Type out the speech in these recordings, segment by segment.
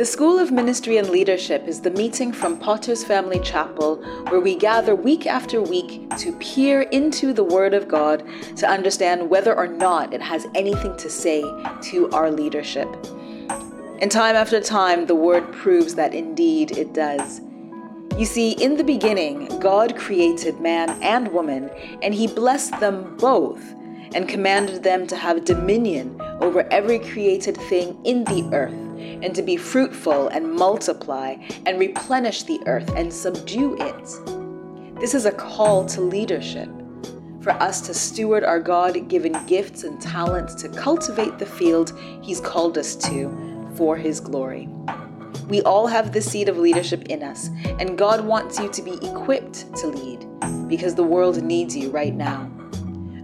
The School of Ministry and Leadership is the meeting from Potter's Family Chapel where we gather week after week to peer into the Word of God to understand whether or not it has anything to say to our leadership. And time after time, the Word proves that indeed it does. You see, in the beginning, God created man and woman, and He blessed them both and commanded them to have dominion over every created thing in the earth and to be fruitful and multiply and replenish the earth and subdue it. This is a call to leadership for us to steward our God given gifts and talents to cultivate the field He's called us to for His glory. We all have the seed of leadership in us, and God wants you to be equipped to lead because the world needs you right now.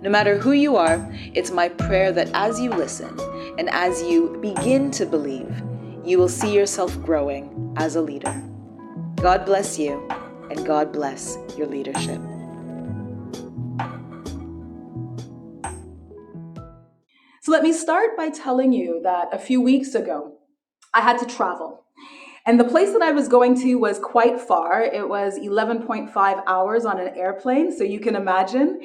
No matter who you are, it's my prayer that as you listen and as you begin to believe, you will see yourself growing as a leader. God bless you, and God bless your leadership. So, let me start by telling you that a few weeks ago, I had to travel. And the place that I was going to was quite far. It was 11.5 hours on an airplane, so you can imagine.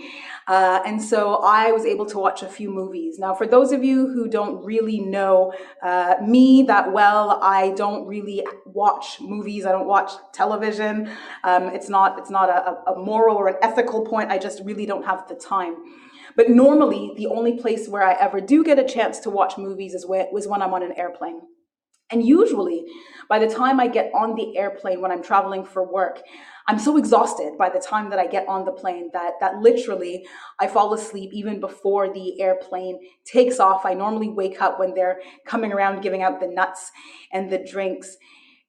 Uh, and so I was able to watch a few movies. Now, for those of you who don't really know uh, me that well, I don't really watch movies. I don't watch television. Um, it's not it's not a, a moral or an ethical point. I just really don't have the time. But normally, the only place where I ever do get a chance to watch movies is when, when I'm on an airplane. And usually, by the time I get on the airplane when I'm traveling for work, I'm so exhausted by the time that I get on the plane that that literally I fall asleep even before the airplane takes off. I normally wake up when they're coming around giving out the nuts and the drinks.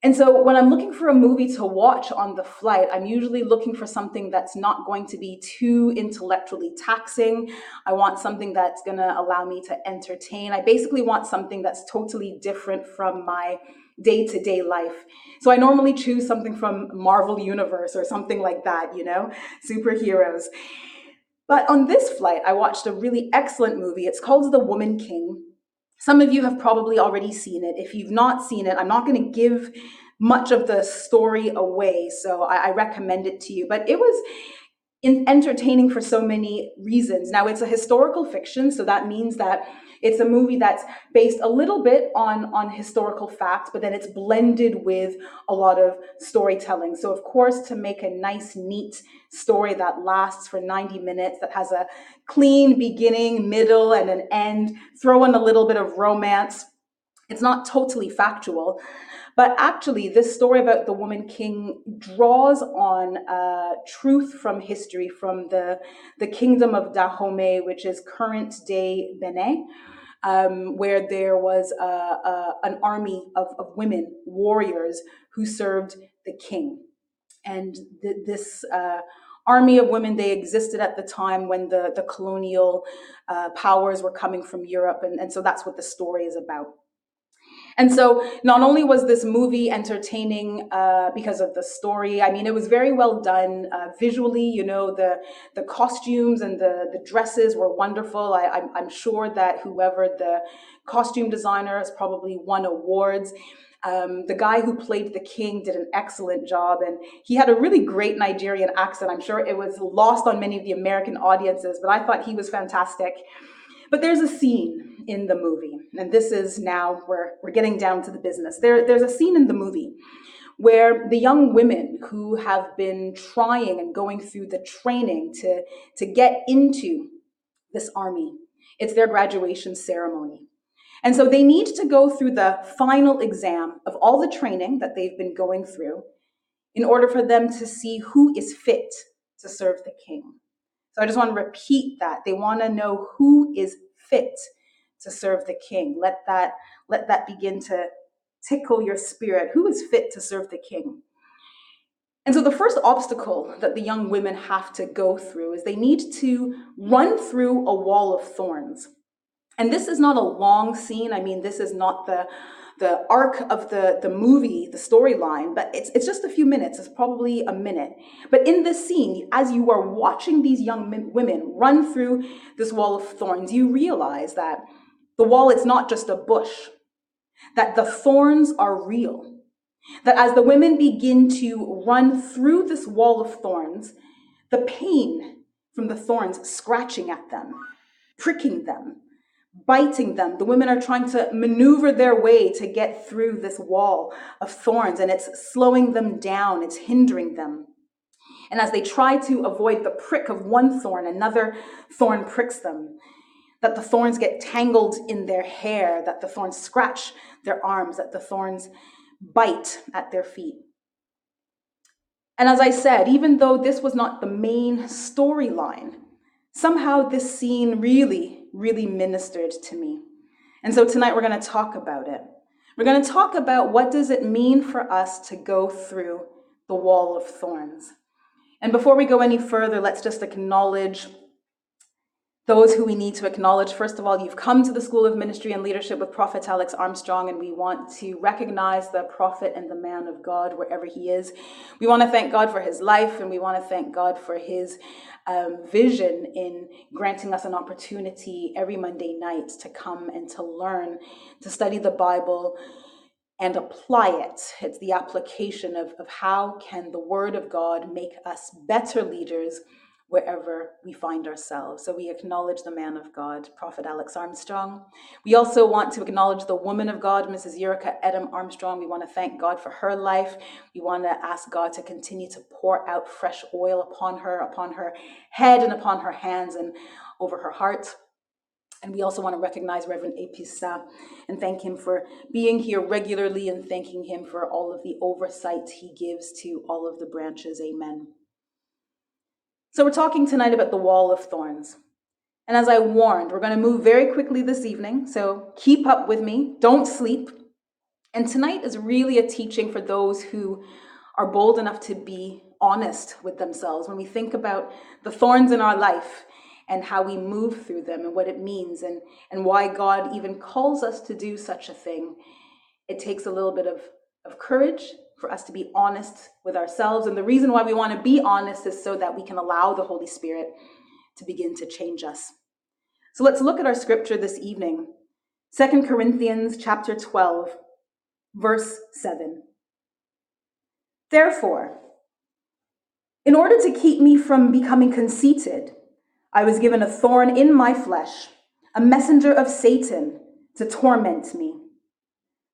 And so when I'm looking for a movie to watch on the flight, I'm usually looking for something that's not going to be too intellectually taxing. I want something that's going to allow me to entertain. I basically want something that's totally different from my day to day life. So I normally choose something from Marvel Universe or something like that, you know, superheroes. But on this flight, I watched a really excellent movie. It's called The Woman King. Some of you have probably already seen it. If you've not seen it, I'm not going to give much of the story away, so I, I recommend it to you. But it was in, entertaining for so many reasons. Now, it's a historical fiction, so that means that it's a movie that's based a little bit on, on historical facts, but then it's blended with a lot of storytelling. So, of course, to make a nice, neat story that lasts for 90 minutes, that has a clean beginning, middle, and an end, throw in a little bit of romance. It's not totally factual, but actually, this story about the woman king draws on uh, truth from history, from the, the kingdom of Dahomey, which is current day Benin, um, where there was a, a, an army of, of women, warriors, who served the king. And th- this uh, army of women, they existed at the time when the, the colonial uh, powers were coming from Europe. And, and so that's what the story is about. And so, not only was this movie entertaining uh, because of the story, I mean, it was very well done uh, visually. You know, the the costumes and the the dresses were wonderful. I, I'm, I'm sure that whoever the costume designer has probably won awards. Um, the guy who played the king did an excellent job, and he had a really great Nigerian accent. I'm sure it was lost on many of the American audiences, but I thought he was fantastic. But there's a scene in the movie, and this is now where we're getting down to the business. There, there's a scene in the movie where the young women who have been trying and going through the training to, to get into this army, it's their graduation ceremony. And so they need to go through the final exam of all the training that they've been going through in order for them to see who is fit to serve the king. So I just want to repeat that. They want to know who is fit to serve the king. Let that let that begin to tickle your spirit. Who is fit to serve the king? And so the first obstacle that the young women have to go through is they need to run through a wall of thorns. And this is not a long scene. I mean, this is not the the arc of the, the movie, the storyline, but it's, it's just a few minutes. It's probably a minute. But in this scene, as you are watching these young men, women run through this wall of thorns, you realize that the wall is not just a bush. that the thorns are real. That as the women begin to run through this wall of thorns, the pain from the thorns scratching at them, pricking them, biting them. The women are trying to maneuver their way to get through this wall of thorns, and it's slowing them down, it's hindering them. And as they try to avoid the prick of one thorn, another thorn pricks them. That the thorns get tangled in their hair, that the thorns scratch their arms, that the thorns bite at their feet. And as I said, even though this was not the main storyline, somehow this scene really, really ministered to me. And so tonight we're going to talk about it. We're going to talk about what does it mean for us to go through the wall of thorns. And before we go any further, let's just acknowledge those who we need to acknowledge. First of all, you've come to the School of Ministry and Leadership with Prophet Alex Armstrong, and we want to recognize the prophet and the man of God wherever he is. We want to thank God for his life, and we want to thank God for his um, vision in granting us an opportunity every Monday night to come and to learn, to study the Bible and apply it. It's the application of, of how can the Word of God make us better leaders wherever we find ourselves. So we acknowledge the man of God, Prophet Alex Armstrong. We also want to acknowledge the woman of God, Mrs. Yurika Edom Armstrong. We want to thank God for her life. We want to ask God to continue to pour out fresh oil upon her, upon her head, and upon her hands, and over her heart. And we also want to recognize Reverend Apisa and thank him for being here regularly and thanking him for all of the oversight he gives to all of the branches. Amen. So, we're talking tonight about the wall of thorns. And as I warned, we're going to move very quickly this evening. So, keep up with me, don't sleep. And tonight is really a teaching for those who are bold enough to be honest with themselves. When we think about the thorns in our life and how we move through them and what it means and, and why God even calls us to do such a thing, it takes a little bit of, of courage for us to be honest with ourselves. And the reason why we want to be honest is so that we can allow the Holy Spirit to begin to change us. So let's look at our scripture this evening. Second Corinthians chapter 12, verse 7. Therefore, in order to keep me from becoming conceited, I was given a thorn in my flesh, a messenger of Satan to torment me.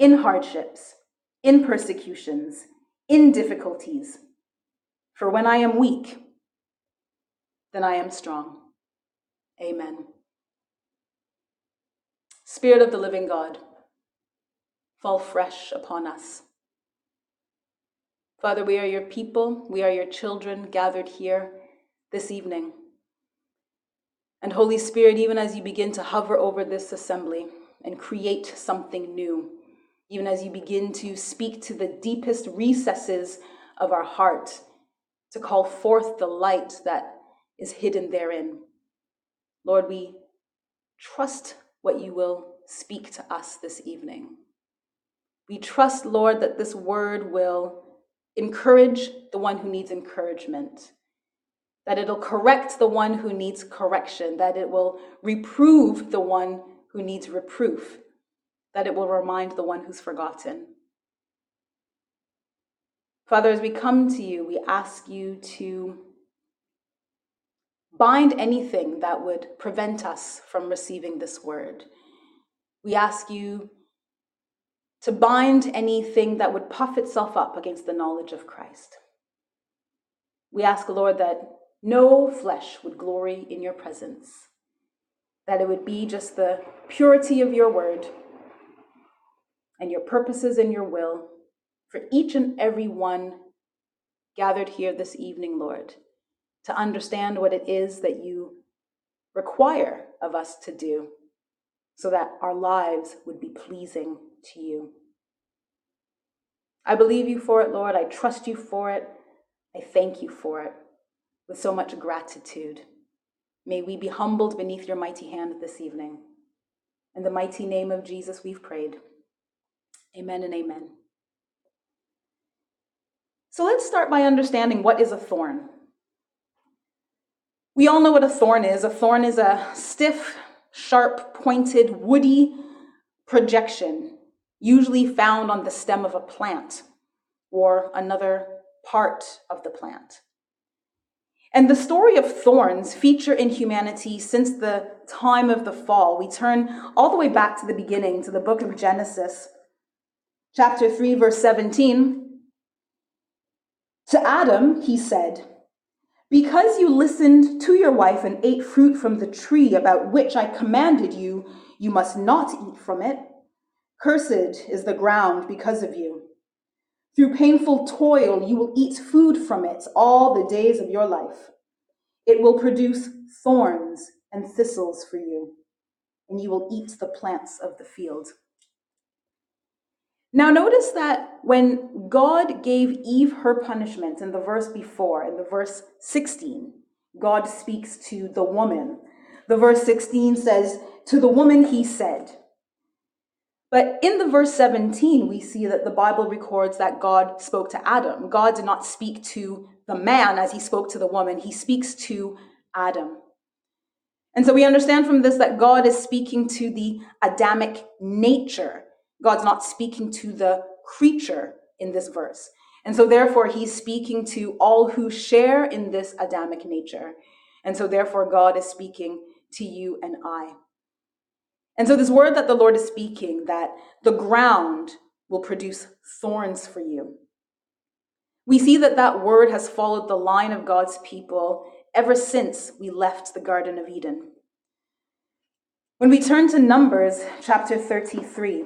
in hardships, in persecutions, in difficulties. For when I am weak, then I am strong. Amen. Spirit of the living God, fall fresh upon us. Father, we are your people, we are your children gathered here this evening. And Holy Spirit, even as you begin to hover over this assembly and create something new, even as you begin to speak to the deepest recesses of our heart, to call forth the light that is hidden therein. Lord, we trust what you will speak to us this evening. We trust, Lord, that this word will encourage the one who needs encouragement, that it'll correct the one who needs correction, that it will reprove the one who needs reproof, that it will remind the one who's forgotten. Father, as we come to you, we ask you to bind anything that would prevent us from receiving this word. We ask you to bind anything that would puff itself up against the knowledge of Christ. We ask, Lord, that no flesh would glory in your presence, that it would be just the purity of your word and your purposes and your will for each and every one gathered here this evening, Lord, to understand what it is that you require of us to do so that our lives would be pleasing to you. I believe you for it, Lord. I trust you for it. I thank you for it with so much gratitude. May we be humbled beneath your mighty hand this evening. In the mighty name of Jesus, we've prayed. Amen and amen. So let's start by understanding what is a thorn. We all know what a thorn is. A thorn is a stiff, sharp, pointed, woody projection, usually found on the stem of a plant or another part of the plant. And the story of thorns feature in humanity since the time of the fall. We turn all the way back to the beginning, to the book of Genesis, chapter 3, verse 17. To Adam, he said, Because you listened to your wife and ate fruit from the tree about which I commanded you, you must not eat from it. Cursed is the ground because of you. Through painful toil, you will eat food from it all the days of your life. It will produce thorns and thistles for you, and you will eat the plants of the field. Now, notice that when God gave Eve her punishment in the verse before, in the verse 16, God speaks to the woman. The verse 16 says, To the woman he said, but in the verse 17, we see that the Bible records that God spoke to Adam. God did not speak to the man as he spoke to the woman, he speaks to Adam. And so we understand from this that God is speaking to the Adamic nature. God's not speaking to the creature in this verse. And so therefore, he's speaking to all who share in this Adamic nature. And so therefore, God is speaking to you and I. And so, this word that the Lord is speaking, that the ground will produce thorns for you. We see that that word has followed the line of God's people ever since we left the Garden of Eden. When we turn to Numbers chapter 33,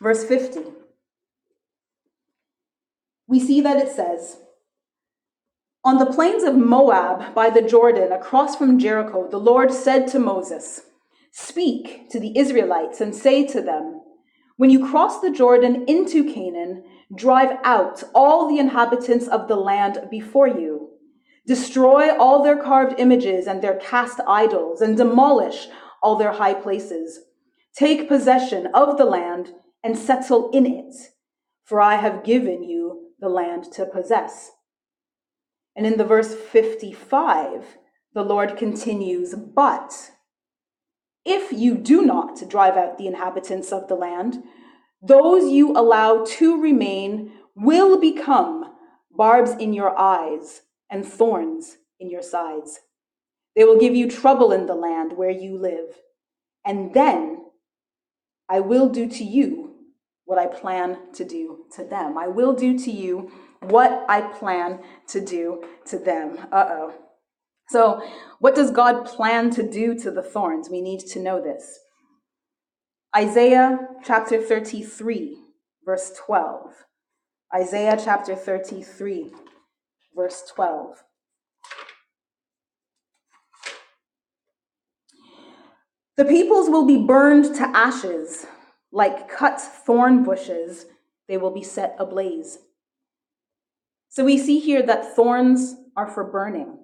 verse 50, we see that it says, on the plains of Moab by the Jordan, across from Jericho, the Lord said to Moses, Speak to the Israelites and say to them, When you cross the Jordan into Canaan, drive out all the inhabitants of the land before you. Destroy all their carved images and their cast idols, and demolish all their high places. Take possession of the land and settle in it, for I have given you the land to possess. And in the verse 55, the Lord continues, But if you do not drive out the inhabitants of the land, those you allow to remain will become barbs in your eyes and thorns in your sides. They will give you trouble in the land where you live. And then I will do to you what I plan to do to them. I will do to you what I plan to do to them. Uh oh. So, what does God plan to do to the thorns? We need to know this. Isaiah chapter 33, verse 12. Isaiah chapter 33, verse 12. The peoples will be burned to ashes, like cut thorn bushes, they will be set ablaze. So we see here that thorns are for burning.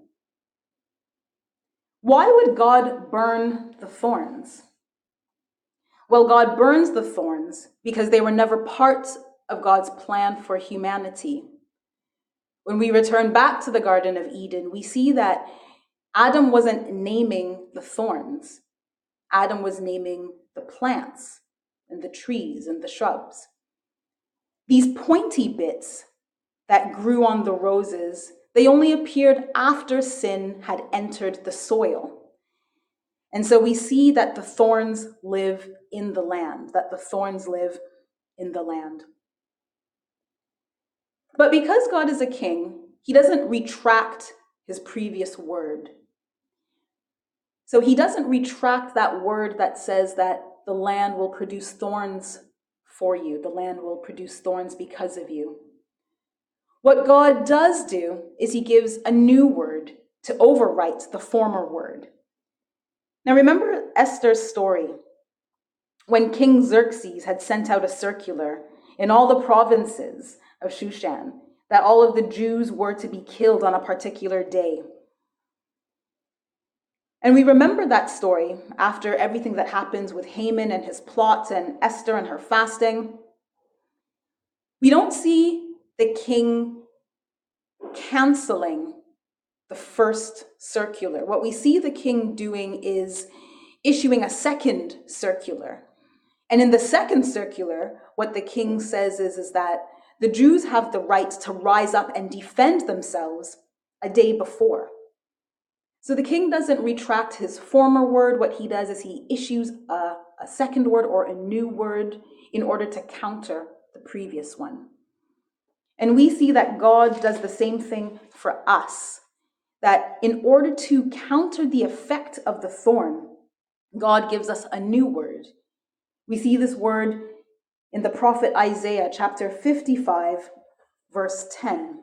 Why would God burn the thorns? Well, God burns the thorns because they were never part of God's plan for humanity. When we return back to the Garden of Eden, we see that Adam wasn't naming the thorns, Adam was naming the plants and the trees and the shrubs. These pointy bits that grew on the roses, they only appeared after sin had entered the soil. And so we see that the thorns live in the land, that the thorns live in the land. But because God is a king, he doesn't retract his previous word. So he doesn't retract that word that says that the land will produce thorns for you, the land will produce thorns because of you. What God does do is he gives a new word to overwrite the former word. Now, remember Esther's story when King Xerxes had sent out a circular in all the provinces of Shushan that all of the Jews were to be killed on a particular day. And we remember that story after everything that happens with Haman and his plots and Esther and her fasting. We don't see the king canceling the first circular. What we see the king doing is issuing a second circular. And in the second circular, what the king says is, is that the Jews have the right to rise up and defend themselves a day before. So the king doesn't retract his former word. What he does is he issues a, a second word or a new word in order to counter the previous one. And we see that God does the same thing for us. That in order to counter the effect of the thorn, God gives us a new word. We see this word in the prophet Isaiah, chapter 55, verse 10.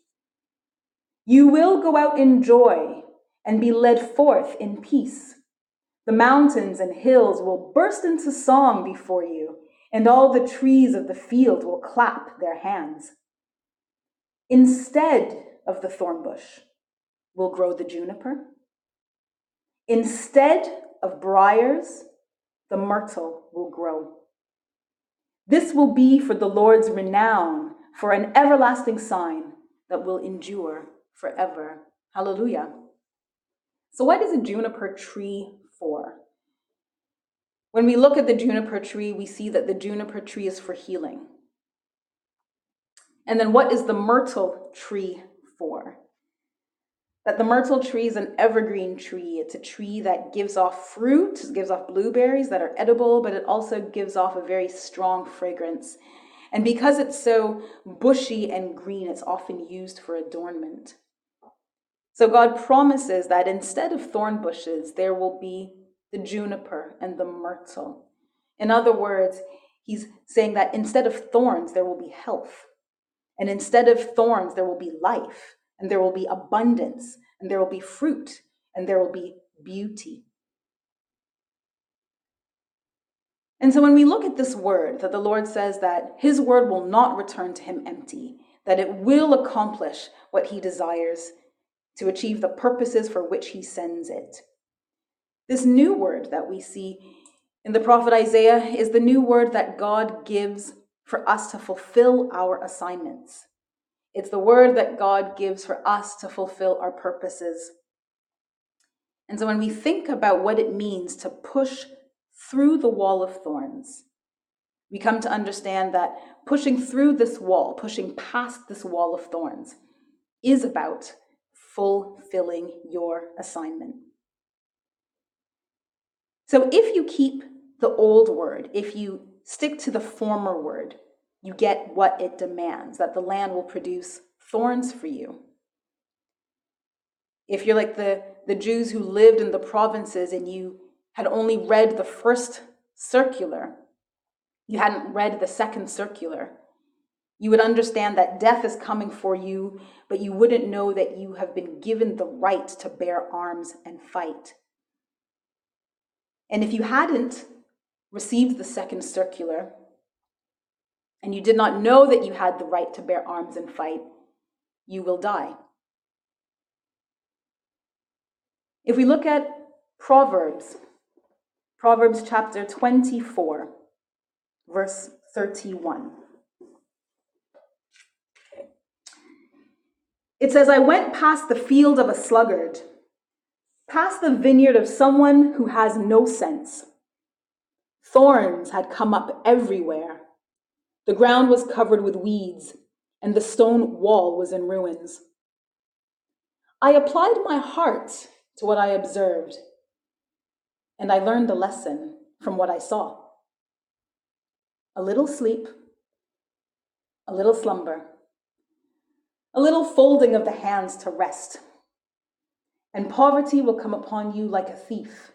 You will go out in joy and be led forth in peace. The mountains and hills will burst into song before you, and all the trees of the field will clap their hands. Instead of the thorn bush will grow the juniper. Instead of briars, the myrtle will grow. This will be for the Lord's renown, for an everlasting sign that will endure forever. Hallelujah. So, what is a juniper tree for? When we look at the juniper tree, we see that the juniper tree is for healing. And then, what is the myrtle tree for? that the myrtle tree is an evergreen tree. It's a tree that gives off fruit, gives off blueberries that are edible, but it also gives off a very strong fragrance. And because it's so bushy and green, it's often used for adornment. So God promises that instead of thorn bushes, there will be the juniper and the myrtle. In other words, he's saying that instead of thorns, there will be health. And instead of thorns, there will be life and there will be abundance, and there will be fruit, and there will be beauty. And so when we look at this word, that the Lord says that his word will not return to him empty, that it will accomplish what he desires to achieve the purposes for which he sends it. This new word that we see in the prophet Isaiah is the new word that God gives for us to fulfill our assignments. It's the word that God gives for us to fulfill our purposes. And so when we think about what it means to push through the wall of thorns, we come to understand that pushing through this wall, pushing past this wall of thorns, is about fulfilling your assignment. So if you keep the old word, if you stick to the former word, you get what it demands, that the land will produce thorns for you. If you're like the, the Jews who lived in the provinces and you had only read the first circular, you hadn't read the second circular, you would understand that death is coming for you, but you wouldn't know that you have been given the right to bear arms and fight. And if you hadn't received the second circular, and you did not know that you had the right to bear arms and fight, you will die. If we look at Proverbs, Proverbs chapter 24, verse 31. It says, I went past the field of a sluggard, past the vineyard of someone who has no sense. Thorns had come up everywhere the ground was covered with weeds, and the stone wall was in ruins. I applied my heart to what I observed, and I learned a lesson from what I saw. A little sleep, a little slumber, a little folding of the hands to rest, and poverty will come upon you like a thief,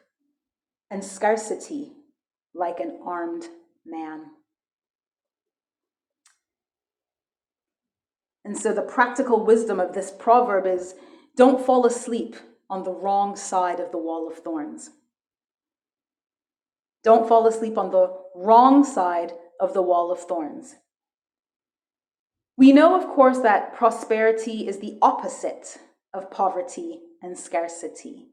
and scarcity like an armed man. And so, the practical wisdom of this proverb is don't fall asleep on the wrong side of the wall of thorns. Don't fall asleep on the wrong side of the wall of thorns. We know, of course, that prosperity is the opposite of poverty and scarcity.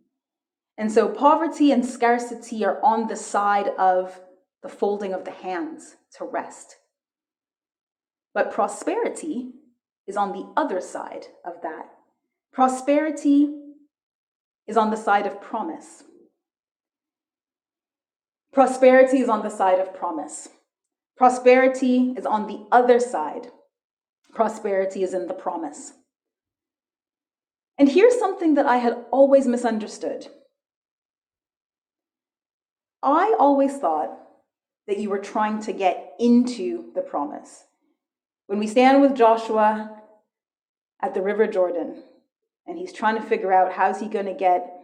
And so, poverty and scarcity are on the side of the folding of the hands to rest. But prosperity is on the other side of that. Prosperity is on the side of promise. Prosperity is on the side of promise. Prosperity is on the other side. Prosperity is in the promise. And here's something that I had always misunderstood. I always thought that you were trying to get into the promise. When we stand with Joshua at the River Jordan, and he's trying to figure out how's he going to get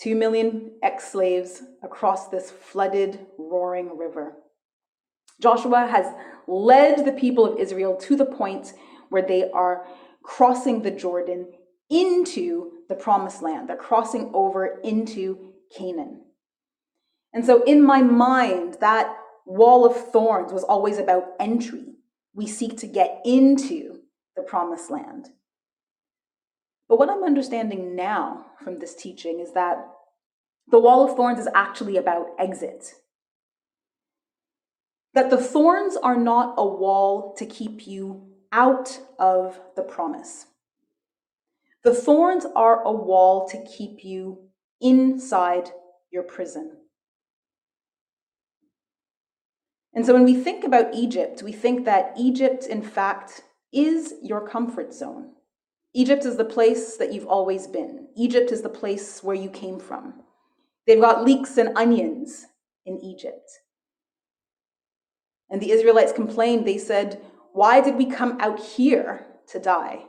2 million ex slaves across this flooded, roaring river. Joshua has led the people of Israel to the point where they are crossing the Jordan into the promised land. They're crossing over into Canaan. And so, in my mind, that wall of thorns was always about entry we seek to get into the promised land. But what I'm understanding now from this teaching is that the wall of thorns is actually about exit. That the thorns are not a wall to keep you out of the promise. The thorns are a wall to keep you inside your prison. And so when we think about Egypt, we think that Egypt, in fact, is your comfort zone. Egypt is the place that you've always been. Egypt is the place where you came from. They've got leeks and onions in Egypt. And the Israelites complained. They said, Why did we come out here to die?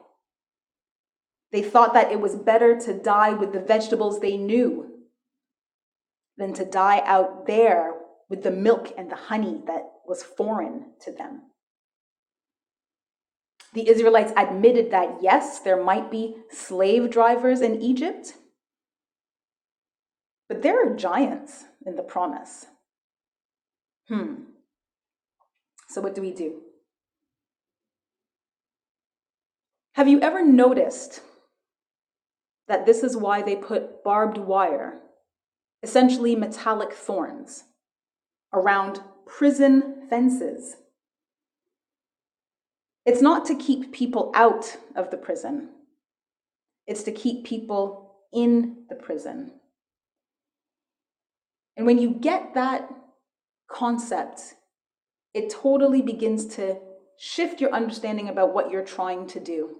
They thought that it was better to die with the vegetables they knew than to die out there with the milk and the honey that was foreign to them. The Israelites admitted that yes, there might be slave drivers in Egypt, but there are giants in the promise. Hmm. So, what do we do? Have you ever noticed that this is why they put barbed wire, essentially metallic thorns, around prison fences. It's not to keep people out of the prison, it's to keep people in the prison. And when you get that concept, it totally begins to shift your understanding about what you're trying to do.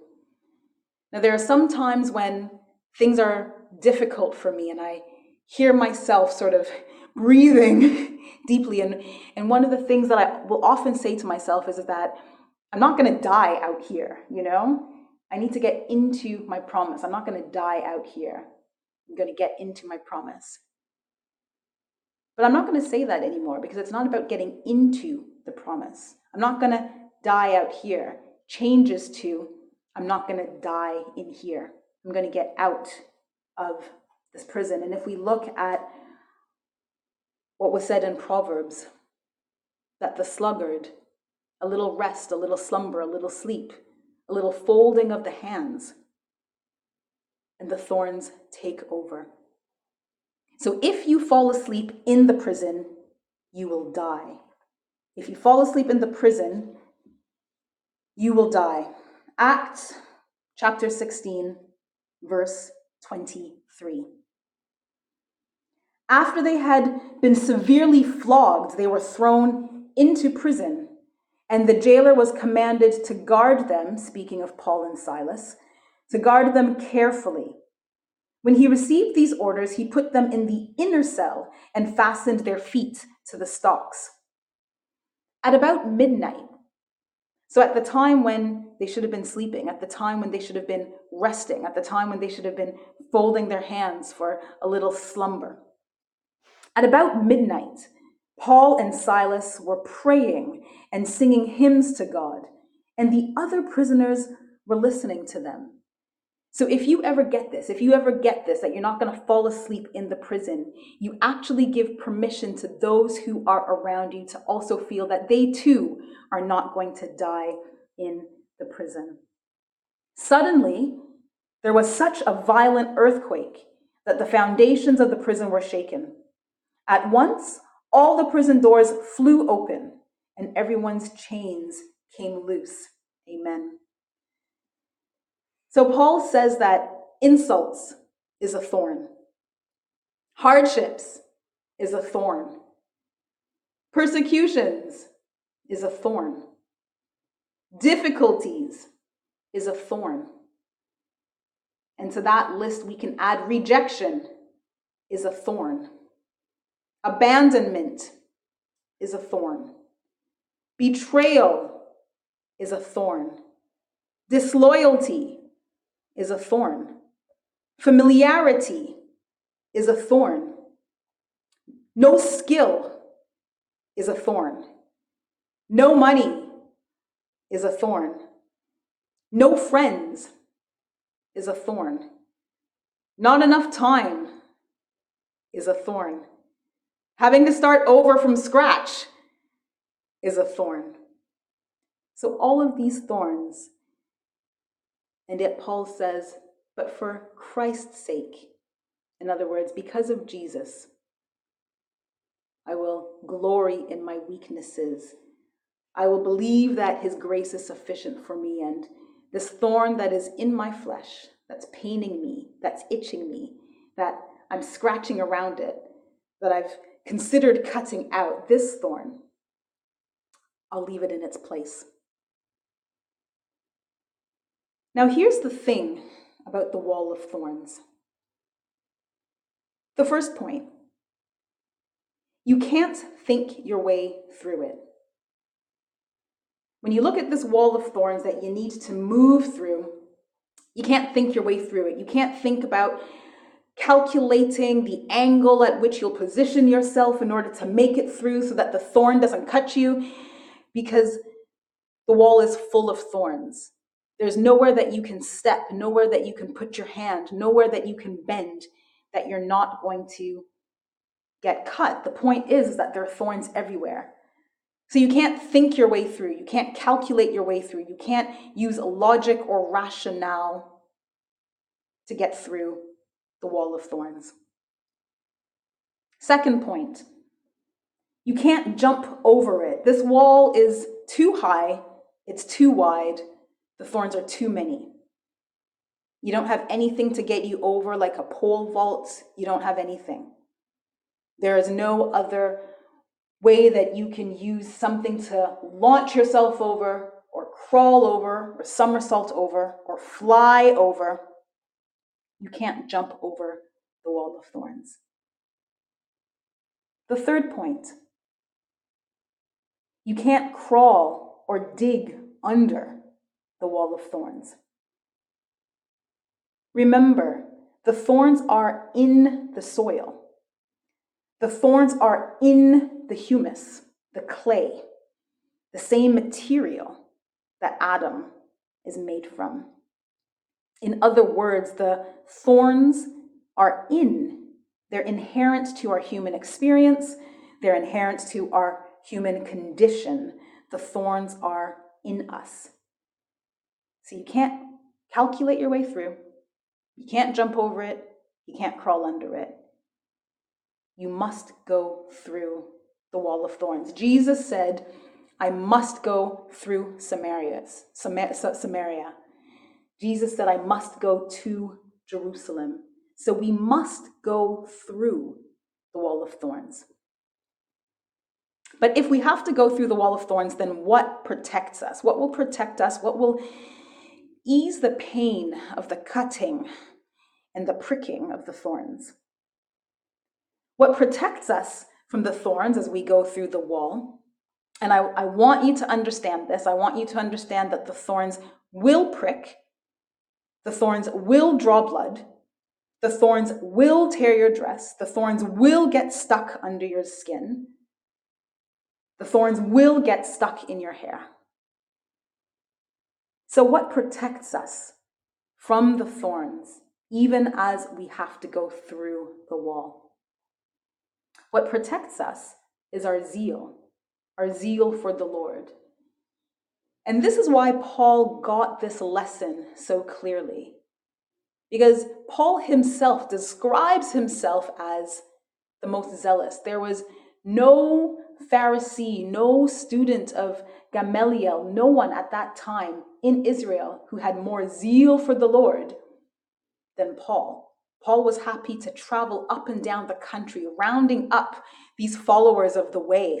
Now, there are some times when things are difficult for me and I hear myself sort of breathing deeply. And, and one of the things that I will often say to myself is, that I'm not going to die out here, you know? I need to get into my promise. I'm not going to die out here. I'm going to get into my promise. But I'm not going to say that anymore because it's not about getting into the promise. I'm not going to die out here. Changes to, I'm not going to die in here. I'm going to get out of this prison. And if we look at what was said in Proverbs that the sluggard, a little rest, a little slumber, a little sleep, a little folding of the hands, and the thorns take over. So if you fall asleep in the prison, you will die. If you fall asleep in the prison, you will die. Acts chapter 16, verse 23. After they had been severely flogged, they were thrown into prison, and the jailer was commanded to guard them, speaking of Paul and Silas, to guard them carefully. When he received these orders, he put them in the inner cell and fastened their feet to the stocks. At about midnight, so at the time when they should have been sleeping, at the time when they should have been resting, at the time when they should have been folding their hands for a little slumber, at about midnight, Paul and Silas were praying and singing hymns to God, and the other prisoners were listening to them. So if you ever get this, if you ever get this, that you're not going to fall asleep in the prison, you actually give permission to those who are around you to also feel that they too are not going to die in the prison. Suddenly, there was such a violent earthquake that the foundations of the prison were shaken. At once, all the prison doors flew open and everyone's chains came loose. Amen. So Paul says that insults is a thorn, hardships is a thorn, persecutions is a thorn, difficulties is a thorn. And to that list, we can add rejection is a thorn, abandonment is a thorn, betrayal is a thorn, disloyalty is a thorn. Familiarity is a thorn. No skill is a thorn. No money is a thorn. No friends is a thorn. Not enough time is a thorn. Having to start over from scratch is a thorn. So, all of these thorns and yet Paul says, but for Christ's sake, in other words, because of Jesus, I will glory in my weaknesses. I will believe that his grace is sufficient for me. And this thorn that is in my flesh, that's paining me, that's itching me, that I'm scratching around it, that I've considered cutting out, this thorn, I'll leave it in its place. Now, here's the thing about the wall of thorns. The first point you can't think your way through it. When you look at this wall of thorns that you need to move through, you can't think your way through it. You can't think about calculating the angle at which you'll position yourself in order to make it through so that the thorn doesn't cut you, because the wall is full of thorns. There's nowhere that you can step, nowhere that you can put your hand, nowhere that you can bend that you're not going to get cut. The point is, is that there are thorns everywhere. So you can't think your way through, you can't calculate your way through, you can't use logic or rationale to get through the wall of thorns. Second point, you can't jump over it. This wall is too high, it's too wide, the thorns are too many. You don't have anything to get you over, like a pole vault. You don't have anything. There is no other way that you can use something to launch yourself over, or crawl over, or somersault over, or fly over. You can't jump over the wall of thorns. The third point you can't crawl or dig under the wall of thorns. Remember, the thorns are in the soil. The thorns are in the humus, the clay, the same material that Adam is made from. In other words, the thorns are in, they're inherent to our human experience, they're inherent to our human condition. The thorns are in us. So you can't calculate your way through. You can't jump over it. You can't crawl under it. You must go through the wall of thorns. Jesus said, I must go through Samaria. Samaria. Jesus said, I must go to Jerusalem. So we must go through the wall of thorns. But if we have to go through the wall of thorns, then what protects us? What will protect us? What will ease the pain of the cutting and the pricking of the thorns. What protects us from the thorns as we go through the wall, and I, I want you to understand this, I want you to understand that the thorns will prick, the thorns will draw blood, the thorns will tear your dress, the thorns will get stuck under your skin, the thorns will get stuck in your hair. So, what protects us from the thorns, even as we have to go through the wall? What protects us is our zeal, our zeal for the Lord. And this is why Paul got this lesson so clearly. Because Paul himself describes himself as the most zealous. There was no Pharisee, no student of Gamaliel, no one at that time in Israel who had more zeal for the Lord than Paul. Paul was happy to travel up and down the country, rounding up these followers of the way,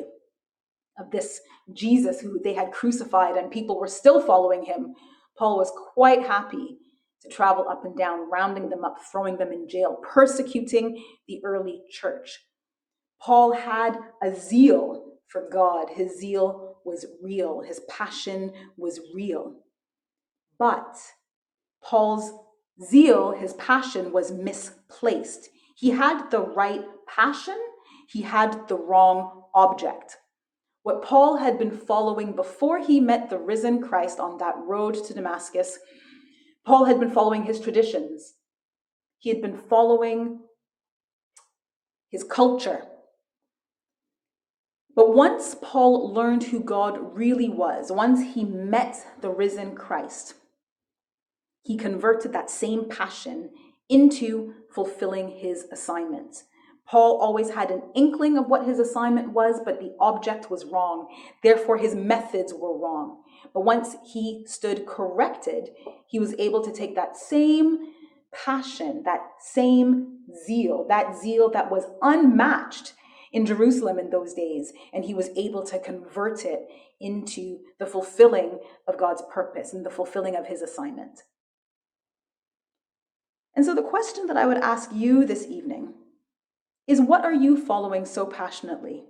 of this Jesus who they had crucified, and people were still following him. Paul was quite happy to travel up and down, rounding them up, throwing them in jail, persecuting the early church. Paul had a zeal for God. His zeal was real, his passion was real. But Paul's zeal, his passion, was misplaced. He had the right passion, he had the wrong object. What Paul had been following before he met the risen Christ on that road to Damascus, Paul had been following his traditions. He had been following his culture. But once Paul learned who God really was, once he met the risen Christ, he converted that same passion into fulfilling his assignment. Paul always had an inkling of what his assignment was, but the object was wrong. Therefore, his methods were wrong. But once he stood corrected, he was able to take that same passion, that same zeal, that zeal that was unmatched in Jerusalem in those days, and he was able to convert it into the fulfilling of God's purpose and the fulfilling of his assignment. And so, the question that I would ask you this evening is what are you following so passionately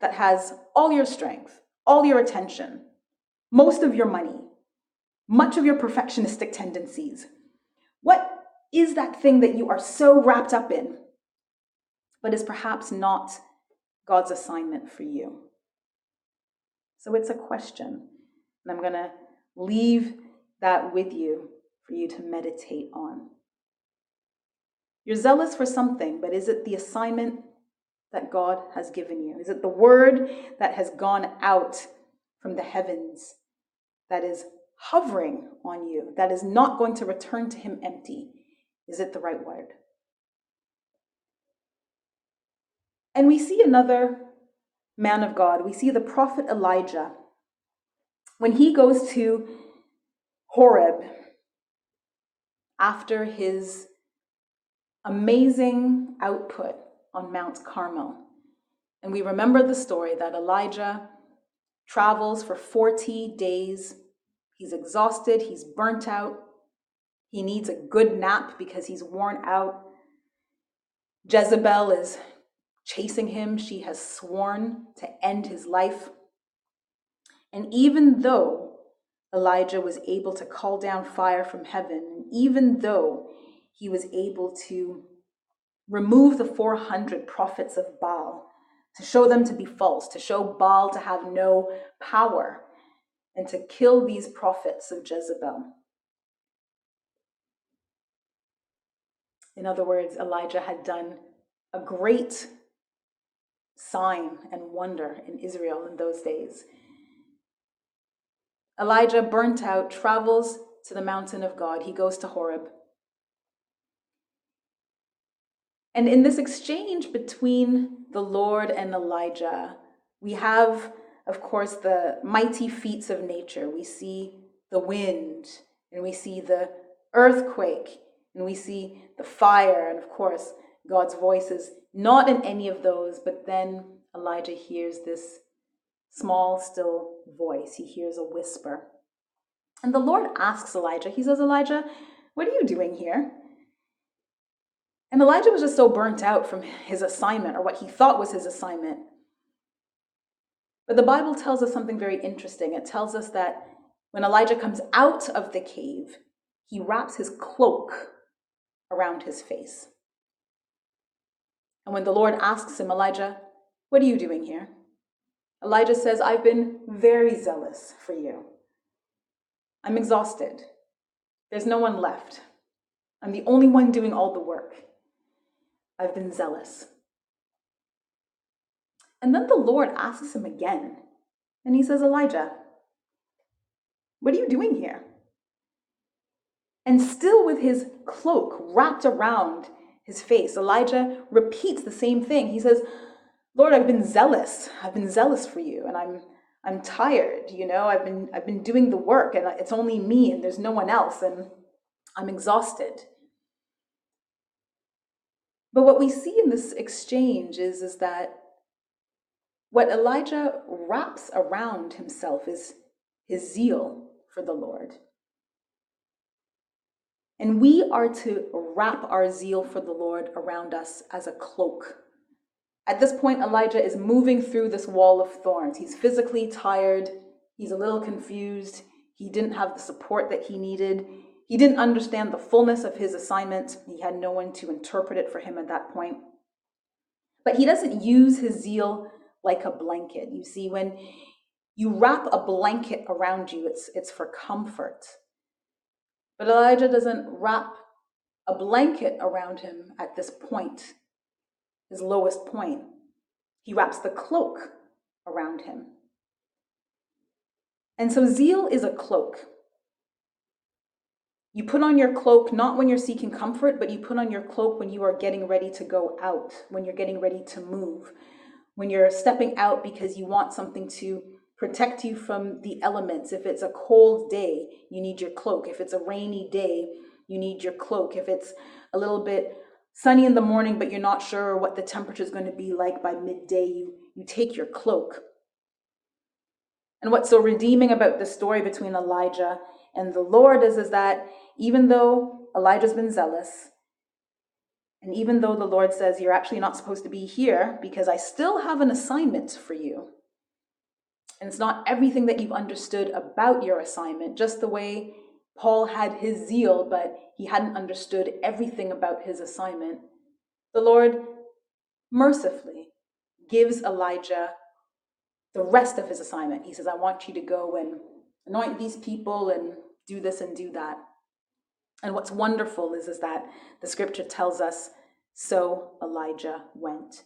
that has all your strength, all your attention, most of your money, much of your perfectionistic tendencies? What is that thing that you are so wrapped up in, but is perhaps not God's assignment for you? So it's a question. And I'm going to leave that with you for you to meditate on. You're zealous for something, but is it the assignment that God has given you? Is it the word that has gone out from the heavens that is hovering on you, that is not going to return to Him empty? Is it the right word? And we see another man of God. We see the prophet Elijah. When he goes to Horeb after his amazing output on Mount Carmel. And we remember the story that Elijah travels for 40 days. He's exhausted, he's burnt out, he needs a good nap because he's worn out. Jezebel is chasing him. She has sworn to end his life. And even though Elijah was able to call down fire from heaven, even though he was able to remove the 400 prophets of Baal, to show them to be false, to show Baal to have no power, and to kill these prophets of Jezebel. In other words, Elijah had done a great sign and wonder in Israel in those days. Elijah, burnt out, travels to the mountain of God. He goes to Horeb. And in this exchange between the Lord and Elijah, we have, of course, the mighty feats of nature. We see the wind, and we see the earthquake, and we see the fire, and of course, God's voice is not in any of those, but then Elijah hears this small, still voice. He hears a whisper. And the Lord asks Elijah, He says, Elijah, what are you doing here? And Elijah was just so burnt out from his assignment or what he thought was his assignment. But the Bible tells us something very interesting. It tells us that when Elijah comes out of the cave, he wraps his cloak around his face. And when the Lord asks him, Elijah, what are you doing here? Elijah says, I've been very zealous for you. I'm exhausted. There's no one left. I'm the only one doing all the work. I've been zealous. And then the Lord asks him again, and he says, Elijah, what are you doing here? And still with his cloak wrapped around his face, Elijah repeats the same thing. He says, Lord, I've been zealous. I've been zealous for you, and I'm I'm tired, you know. I've been I've been doing the work and it's only me and there's no one else and I'm exhausted. But what we see in this exchange is, is that what Elijah wraps around himself is his zeal for the Lord. And we are to wrap our zeal for the Lord around us as a cloak. At this point, Elijah is moving through this wall of thorns. He's physically tired, he's a little confused, he didn't have the support that he needed. He didn't understand the fullness of his assignment. He had no one to interpret it for him at that point. But he doesn't use his zeal like a blanket. You see, when you wrap a blanket around you, it's, it's for comfort. But Elijah doesn't wrap a blanket around him at this point, his lowest point. He wraps the cloak around him. And so zeal is a cloak. You put on your cloak not when you're seeking comfort, but you put on your cloak when you are getting ready to go out, when you're getting ready to move, when you're stepping out because you want something to protect you from the elements. If it's a cold day, you need your cloak. If it's a rainy day, you need your cloak. If it's a little bit sunny in the morning, but you're not sure what the temperature is going to be like by midday, you, you take your cloak. And what's so redeeming about the story between Elijah and the Lord is, is that even though Elijah's been zealous, and even though the Lord says you're actually not supposed to be here because I still have an assignment for you, and it's not everything that you've understood about your assignment, just the way Paul had his zeal, but he hadn't understood everything about his assignment. The Lord mercifully gives Elijah the rest of his assignment. He says, I want you to go and anoint these people and do this and do that. And what's wonderful is, is that the scripture tells us so Elijah went.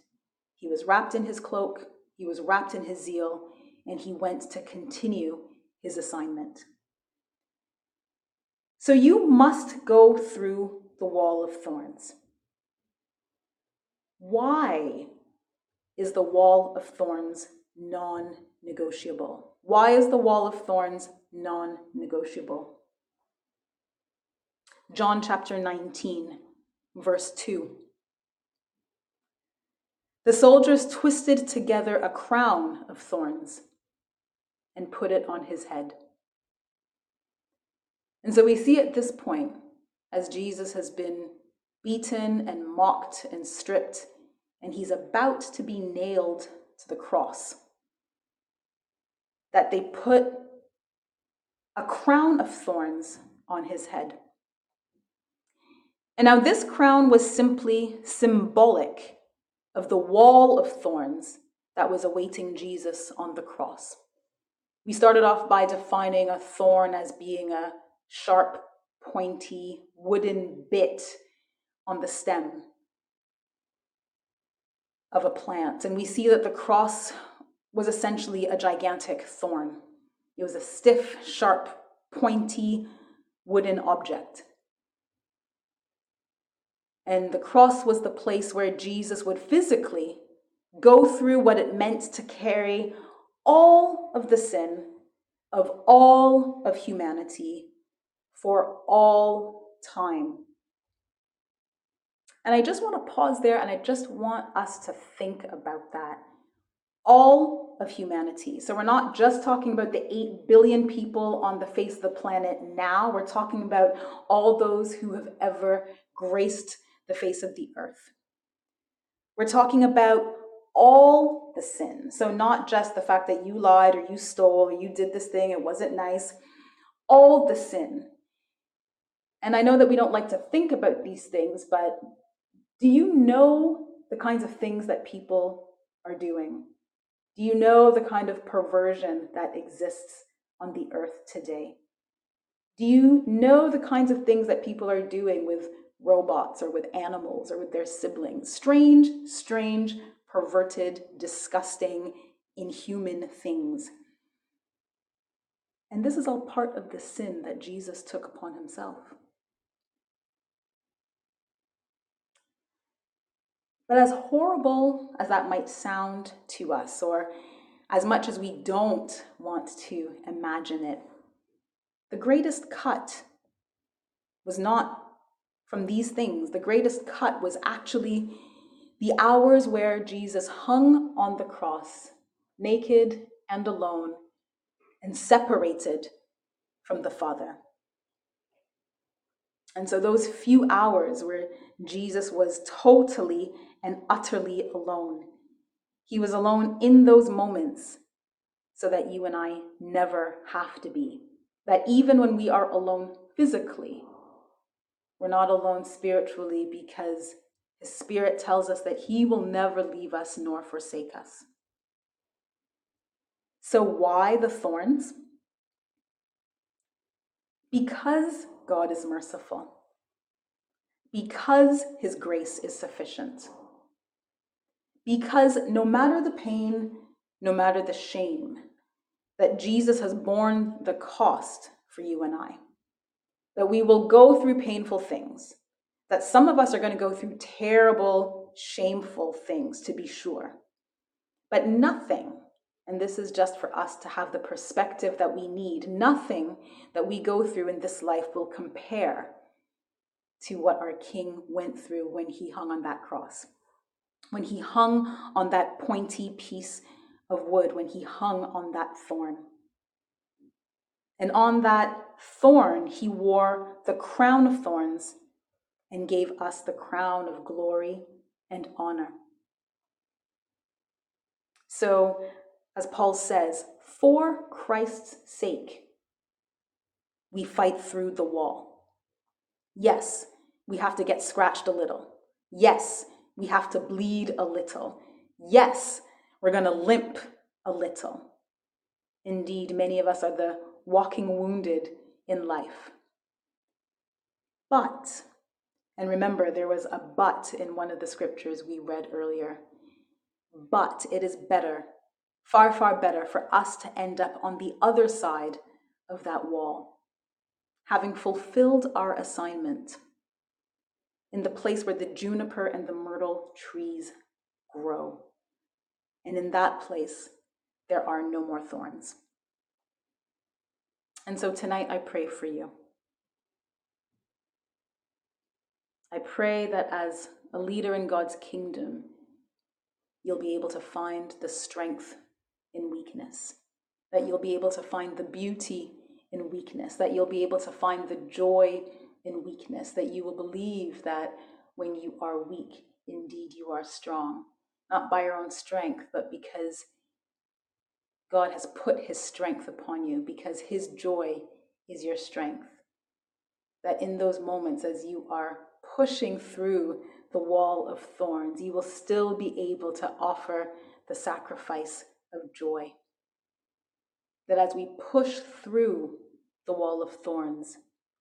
He was wrapped in his cloak, he was wrapped in his zeal, and he went to continue his assignment. So you must go through the wall of thorns. Why is the wall of thorns non negotiable? Why is the wall of thorns non negotiable? John chapter 19, verse 2. The soldiers twisted together a crown of thorns and put it on his head. And so we see at this point, as Jesus has been beaten and mocked and stripped, and he's about to be nailed to the cross, that they put a crown of thorns on his head. And now, this crown was simply symbolic of the wall of thorns that was awaiting Jesus on the cross. We started off by defining a thorn as being a sharp, pointy wooden bit on the stem of a plant. And we see that the cross was essentially a gigantic thorn. It was a stiff, sharp, pointy wooden object. And the cross was the place where Jesus would physically go through what it meant to carry all of the sin of all of humanity for all time. And I just want to pause there and I just want us to think about that. All of humanity. So we're not just talking about the 8 billion people on the face of the planet now. We're talking about all those who have ever graced the face of the earth. We're talking about all the sin. So, not just the fact that you lied or you stole or you did this thing, it wasn't nice, all the sin. And I know that we don't like to think about these things, but do you know the kinds of things that people are doing? Do you know the kind of perversion that exists on the earth today? Do you know the kinds of things that people are doing with robots or with animals or with their siblings? Strange, strange, perverted, disgusting, inhuman things. And this is all part of the sin that Jesus took upon himself. But as horrible as that might sound to us, or as much as we don't want to imagine it, the greatest cut was not from these things. The greatest cut was actually the hours where Jesus hung on the cross, naked and alone, and separated from the Father. And so, those few hours where Jesus was totally and utterly alone, he was alone in those moments so that you and I never have to be. That even when we are alone physically, we're not alone spiritually because spirit tells us that he will never leave us nor forsake us. So, why the thorns? Because God is merciful, because his grace is sufficient, because no matter the pain, no matter the shame, that Jesus has borne the cost for you and I that we will go through painful things, that some of us are going to go through terrible, shameful things, to be sure. But nothing, and this is just for us to have the perspective that we need, nothing that we go through in this life will compare to what our King went through when he hung on that cross. When he hung on that pointy piece of wood, when he hung on that thorn. And on that thorn, he wore the crown of thorns and gave us the crown of glory and honor. So, as Paul says, for Christ's sake, we fight through the wall. Yes, we have to get scratched a little. Yes, we have to bleed a little. Yes, we're going to limp a little. Indeed, many of us are the walking wounded in life. But, and remember, there was a but in one of the scriptures we read earlier. But it is better, far, far better for us to end up on the other side of that wall, having fulfilled our assignment in the place where the juniper and the myrtle trees grow. And in that place, there are no more thorns. And so tonight I pray for you. I pray that as a leader in God's kingdom, you'll be able to find the strength in weakness, that you'll be able to find the beauty in weakness, that you'll be able to find the joy in weakness, that you will believe that when you are weak, indeed you are strong, not by your own strength, but because God has put his strength upon you because his joy is your strength. That in those moments, as you are pushing through the wall of thorns, you will still be able to offer the sacrifice of joy. That as we push through the wall of thorns,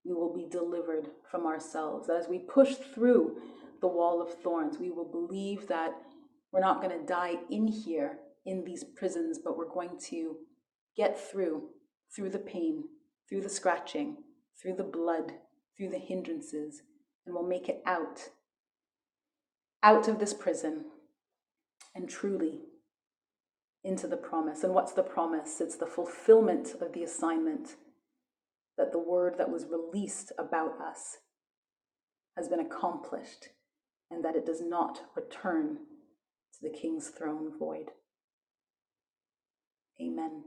we will be delivered from ourselves. That as we push through the wall of thorns, we will believe that we're not going to die in here, in these prisons, but we're going to get through, through the pain, through the scratching, through the blood, through the hindrances, and we'll make it out, out of this prison, and truly into the promise. And what's the promise? It's the fulfillment of the assignment that the word that was released about us has been accomplished and that it does not return to the king's throne void. Amen.